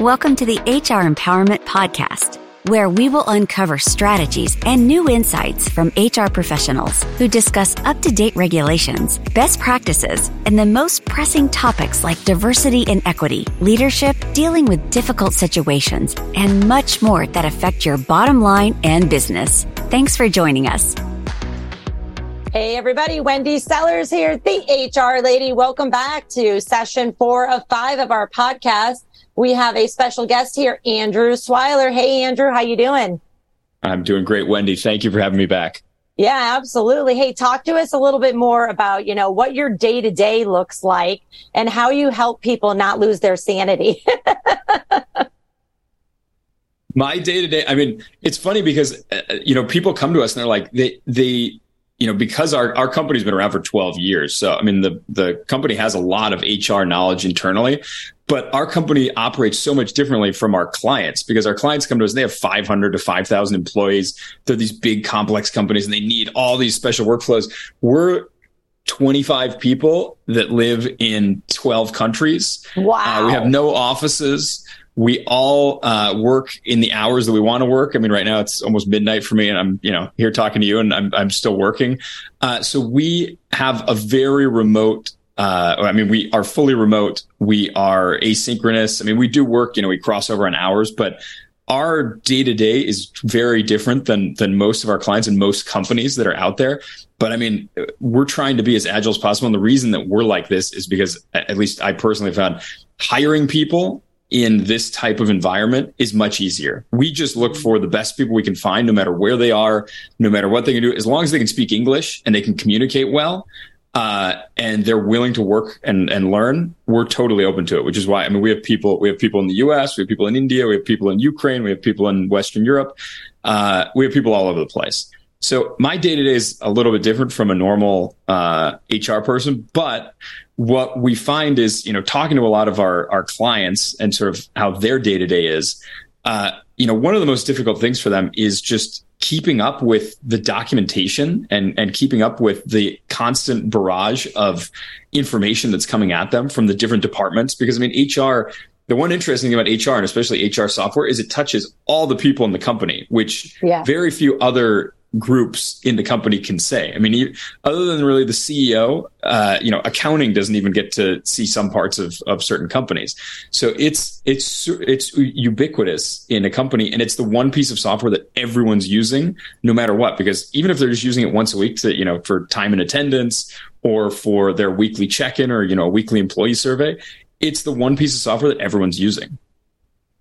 Welcome to the HR Empowerment Podcast, where we will uncover strategies and new insights from HR professionals who discuss up to date regulations, best practices, and the most pressing topics like diversity and equity, leadership, dealing with difficult situations, and much more that affect your bottom line and business. Thanks for joining us. Hey, everybody. Wendy Sellers here, the HR lady. Welcome back to session four of five of our podcast we have a special guest here, Andrew Swiler. Hey, Andrew, how you doing? I'm doing great, Wendy. Thank you for having me back. Yeah, absolutely. Hey, talk to us a little bit more about, you know, what your day to day looks like and how you help people not lose their sanity. My day to day, I mean, it's funny because, uh, you know, people come to us and they're like, they, they, you know, because our, our company's been around for 12 years. So, I mean, the, the company has a lot of HR knowledge internally, but our company operates so much differently from our clients because our clients come to us, they have 500 to 5,000 employees. They're these big complex companies and they need all these special workflows. We're 25 people that live in 12 countries. Wow. Uh, we have no offices we all uh, work in the hours that we want to work. I mean, right now it's almost midnight for me, and I'm you know here talking to you, and I'm I'm still working. Uh, so we have a very remote. Uh, I mean, we are fully remote. We are asynchronous. I mean, we do work. You know, we cross over on hours, but our day to day is very different than than most of our clients and most companies that are out there. But I mean, we're trying to be as agile as possible. And the reason that we're like this is because, at least I personally found, hiring people in this type of environment is much easier. We just look for the best people we can find, no matter where they are, no matter what they can do, as long as they can speak English and they can communicate well. Uh, and they're willing to work and, and learn, we're totally open to it, which is why, I mean, we have people, we have people in the US, we have people in India, we have people in Ukraine, we have people in Western Europe. Uh, we have people all over the place. So my day to day is a little bit different from a normal uh, HR person, but what we find is, you know, talking to a lot of our, our clients and sort of how their day to day is, uh, you know, one of the most difficult things for them is just keeping up with the documentation and, and keeping up with the constant barrage of information that's coming at them from the different departments. Because I mean, HR, the one interesting thing about HR and especially HR software is it touches all the people in the company, which yeah. very few other groups in the company can say. I mean, other than really the CEO, uh, you know, accounting doesn't even get to see some parts of, of certain companies. So it's, it's, it's ubiquitous in a company and it's the one piece of software that everyone's using no matter what, because even if they're just using it once a week to, you know, for time and attendance or for their weekly check-in or, you know, a weekly employee survey, it's the one piece of software that everyone's using.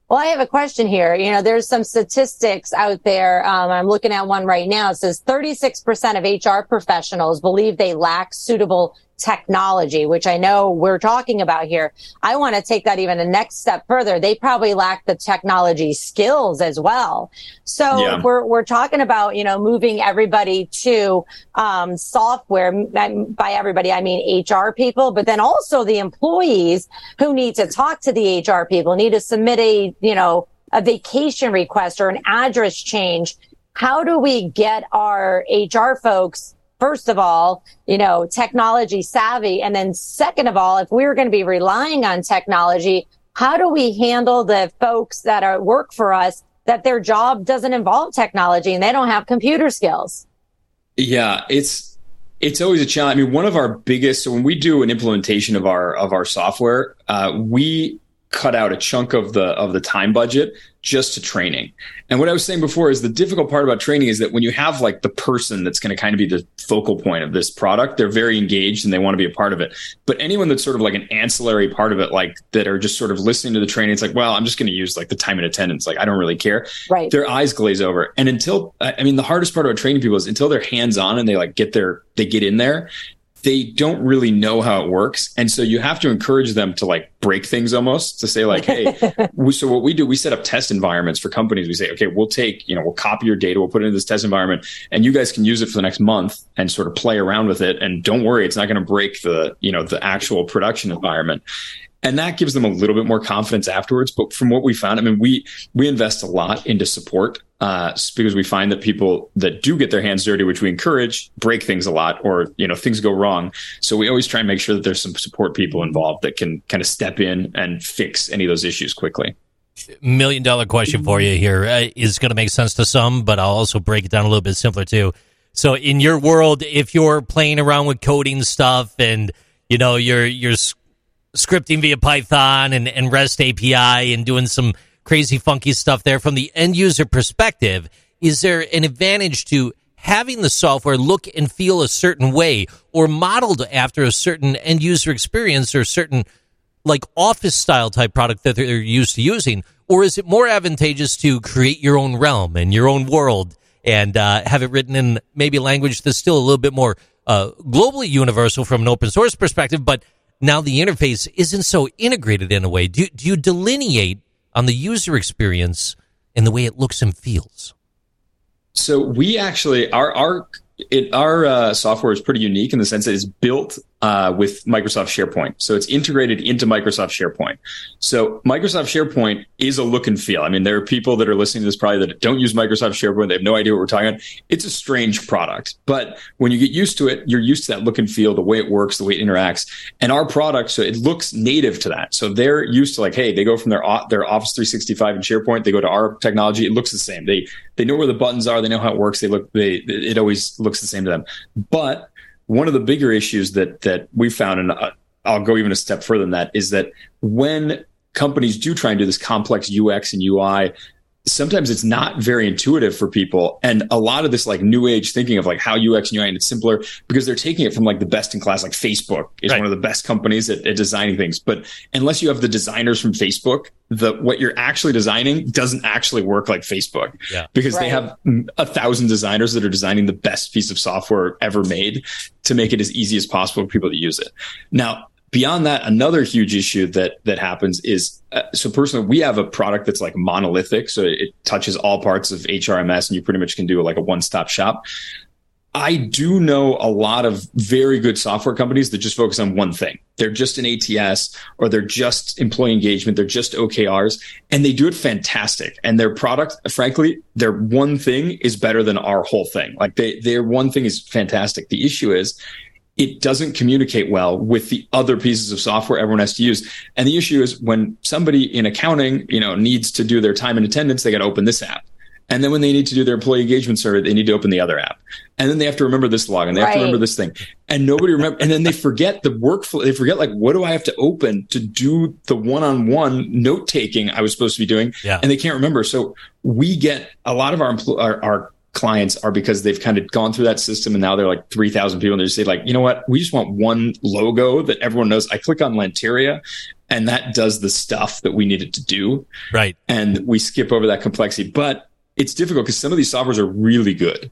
Well, I have a question here. You know, there's some statistics out there. Um, I'm looking at one right now. It says 36% of HR professionals believe they lack suitable technology, which I know we're talking about here. I want to take that even a next step further. They probably lack the technology skills as well. So yeah. we're, we're talking about, you know, moving everybody to, um, software. By everybody, I mean HR people, but then also the employees who need to talk to the HR people, need to submit a, you know, a vacation request or an address change. How do we get our HR folks first of all, you know, technology savvy. And then second of all, if we're going to be relying on technology, how do we handle the folks that are work for us that their job doesn't involve technology and they don't have computer skills? Yeah, it's it's always a challenge. I mean, one of our biggest when we do an implementation of our of our software, uh, we cut out a chunk of the of the time budget just to training. And what I was saying before is the difficult part about training is that when you have like the person that's going to kind of be the focal point of this product, they're very engaged and they want to be a part of it. But anyone that's sort of like an ancillary part of it, like that are just sort of listening to the training, it's like, well, I'm just going to use like the time and attendance. Like I don't really care. Right. Their eyes glaze over. And until, I mean, the hardest part about training people is until they're hands on and they like get their, they get in there they don't really know how it works. And so you have to encourage them to like break things almost to say like, Hey, so what we do, we set up test environments for companies. We say, okay, we'll take, you know, we'll copy your data, we'll put it into this test environment and you guys can use it for the next month and sort of play around with it. And don't worry, it's not going to break the, you know, the actual production environment and that gives them a little bit more confidence afterwards. But from what we found, I mean, we we invest a lot into support uh, because we find that people that do get their hands dirty, which we encourage, break things a lot, or you know things go wrong. So we always try and make sure that there's some support people involved that can kind of step in and fix any of those issues quickly. million dollar question for you here uh, is going to make sense to some, but I'll also break it down a little bit simpler too. So in your world, if you're playing around with coding stuff and you know you're you're scripting via Python and, and REST API and doing some crazy funky stuff there from the end user perspective, is there an advantage to having the software look and feel a certain way or modeled after a certain end user experience or a certain like office style type product that they're used to using? Or is it more advantageous to create your own realm and your own world and uh, have it written in maybe language that's still a little bit more uh, globally universal from an open source perspective, but now the interface isn't so integrated in a way? Do, do you delineate on the user experience and the way it looks and feels? So we actually our our it, our uh, software is pretty unique in the sense that it's built uh, with Microsoft SharePoint. So it's integrated into Microsoft SharePoint. So Microsoft SharePoint is a look and feel. I mean, there are people that are listening to this probably that don't use Microsoft SharePoint. They have no idea what we're talking about. It's a strange product, but when you get used to it, you're used to that look and feel, the way it works, the way it interacts. And our product, so it looks native to that. So they're used to like, hey, they go from their their Office 365 and SharePoint, they go to our technology. It looks the same. They they know where the buttons are. They know how it works. They look. They it always looks the same to them. But one of the bigger issues that that we found, and uh, I'll go even a step further than that, is that when companies do try and do this complex UX and UI, sometimes it's not very intuitive for people. And a lot of this like new age thinking of like how UX and UI and it's simpler because they're taking it from like the best in class, like Facebook is right. one of the best companies at, at, designing things. But unless you have the designers from Facebook, the what you're actually designing doesn't actually work like Facebook yeah. because right. they have a thousand designers that are designing the best piece of software ever made to make it as easy as possible for people to use it. Now, beyond that, another huge issue that that happens is uh, so personally, we have a product that's like monolithic, so it touches all parts of HRMS, and you pretty much can do like a one stop shop. I do know a lot of very good software companies that just focus on one thing. They're just an ATS or they're just employee engagement. They're just OKRs and they do it fantastic. And their product, frankly, their one thing is better than our whole thing. Like they, their one thing is fantastic. The issue is it doesn't communicate well with the other pieces of software everyone has to use. And the issue is when somebody in accounting, you know, needs to do their time and attendance, they got to open this app. And then when they need to do their employee engagement survey, they need to open the other app. And then they have to remember this log and they right. have to remember this thing. And nobody remember. and then they forget the workflow. They forget like, what do I have to open to do the one-on-one note taking I was supposed to be doing? Yeah. And they can't remember. So we get a lot of our, our, our clients are because they've kind of gone through that system and now they're like 3,000 people and they just say like, you know what? We just want one logo that everyone knows. I click on Lanteria and that does the stuff that we needed to do. Right. And we skip over that complexity, but it's difficult because some of these softwares are really good.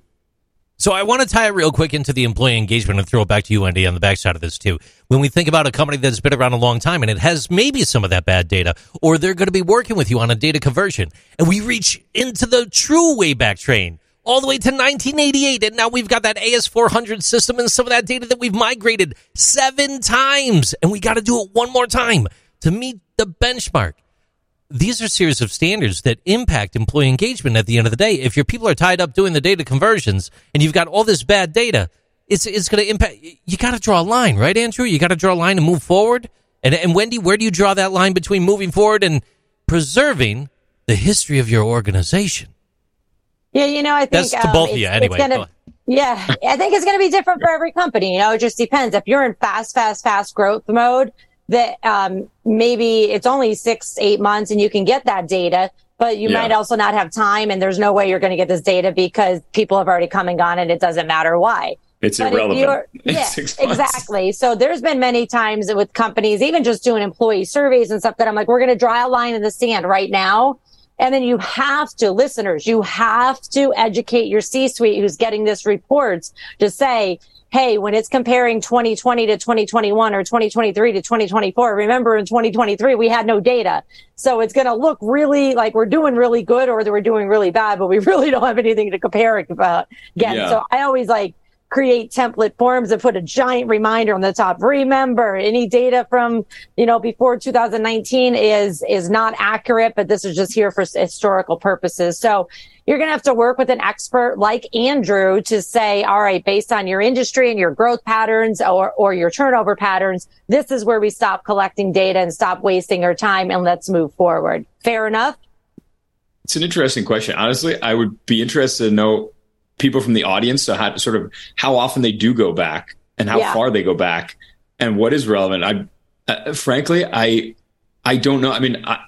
So I want to tie it real quick into the employee engagement and throw it back to you, Andy, on the backside of this too. When we think about a company that's been around a long time and it has maybe some of that bad data, or they're going to be working with you on a data conversion, and we reach into the true Wayback Train all the way to 1988. And now we've got that AS400 system and some of that data that we've migrated seven times. And we got to do it one more time to meet the benchmark. These are series of standards that impact employee engagement at the end of the day. If your people are tied up doing the data conversions and you've got all this bad data, it's, it's going to impact. You got to draw a line, right, Andrew? You got to draw a line and move forward. And, and Wendy, where do you draw that line between moving forward and preserving the history of your organization? Yeah, you know, I think that's to um, both of you anyway. Gonna, yeah, I think it's going to be different for every company. You know, it just depends. If you're in fast, fast, fast growth mode, that um, maybe it's only six, eight months, and you can get that data. But you yeah. might also not have time, and there's no way you're going to get this data because people have already come and gone, and it doesn't matter why. It's but irrelevant. Yeah, exactly. So there's been many times with companies, even just doing employee surveys and stuff, that I'm like, we're going to draw a line in the sand right now and then you have to, listeners, you have to educate your C-suite who's getting this reports to say, Hey, when it's comparing 2020 to 2021 or 2023 to 2024, remember in 2023, we had no data. So it's going to look really like we're doing really good or that we're doing really bad, but we really don't have anything to compare it about. Uh, Again, yeah. so I always like, create template forms and put a giant reminder on the top. Remember, any data from, you know, before 2019 is, is not accurate, but this is just here for historical purposes. So you're going to have to work with an expert like Andrew to say, all right, based on your industry and your growth patterns or, or your turnover patterns, this is where we stop collecting data and stop wasting our time and let's move forward. Fair enough? It's an interesting question. Honestly, I would be interested to know people from the audience, so how sort of how often they do go back and how yeah. far they go back and what is relevant. I, uh, frankly, I, I don't know. I mean, I,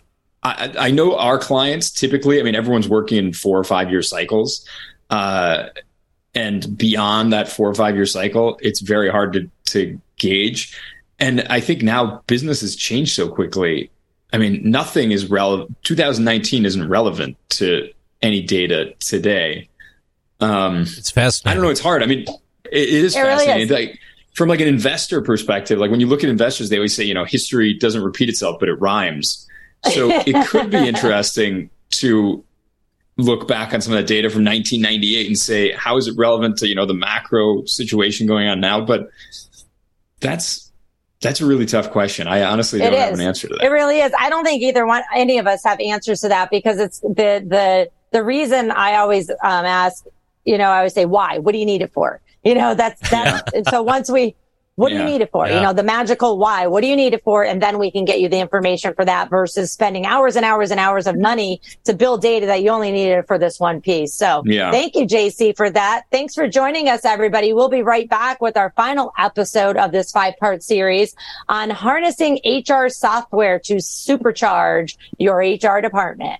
I, I, know our clients typically, I mean, everyone's working in four or five year cycles. Uh, and beyond that four or five year cycle, it's very hard to, to gauge. And I think now business has changed so quickly I mean, nothing is relevant. 2019 isn't relevant to any data today. Um, it's fascinating. I don't know. It's hard. I mean, it, it is it fascinating. Really is. Like from like an investor perspective, like when you look at investors, they always say, you know, history doesn't repeat itself, but it rhymes. So it could be interesting to look back on some of that data from 1998 and say, how is it relevant to, you know, the macro situation going on now? But that's, that's a really tough question. I honestly don't have an answer to that. It really is. I don't think either one, any of us have answers to that because it's the, the, the reason I always um, ask, you know, I would say, why? What do you need it for? You know, that's, that's, yeah. so once we, what yeah. do you need it for? Yeah. You know, the magical why. What do you need it for? And then we can get you the information for that versus spending hours and hours and hours of money to build data that you only needed for this one piece. So yeah. thank you, JC, for that. Thanks for joining us, everybody. We'll be right back with our final episode of this five part series on harnessing HR software to supercharge your HR department.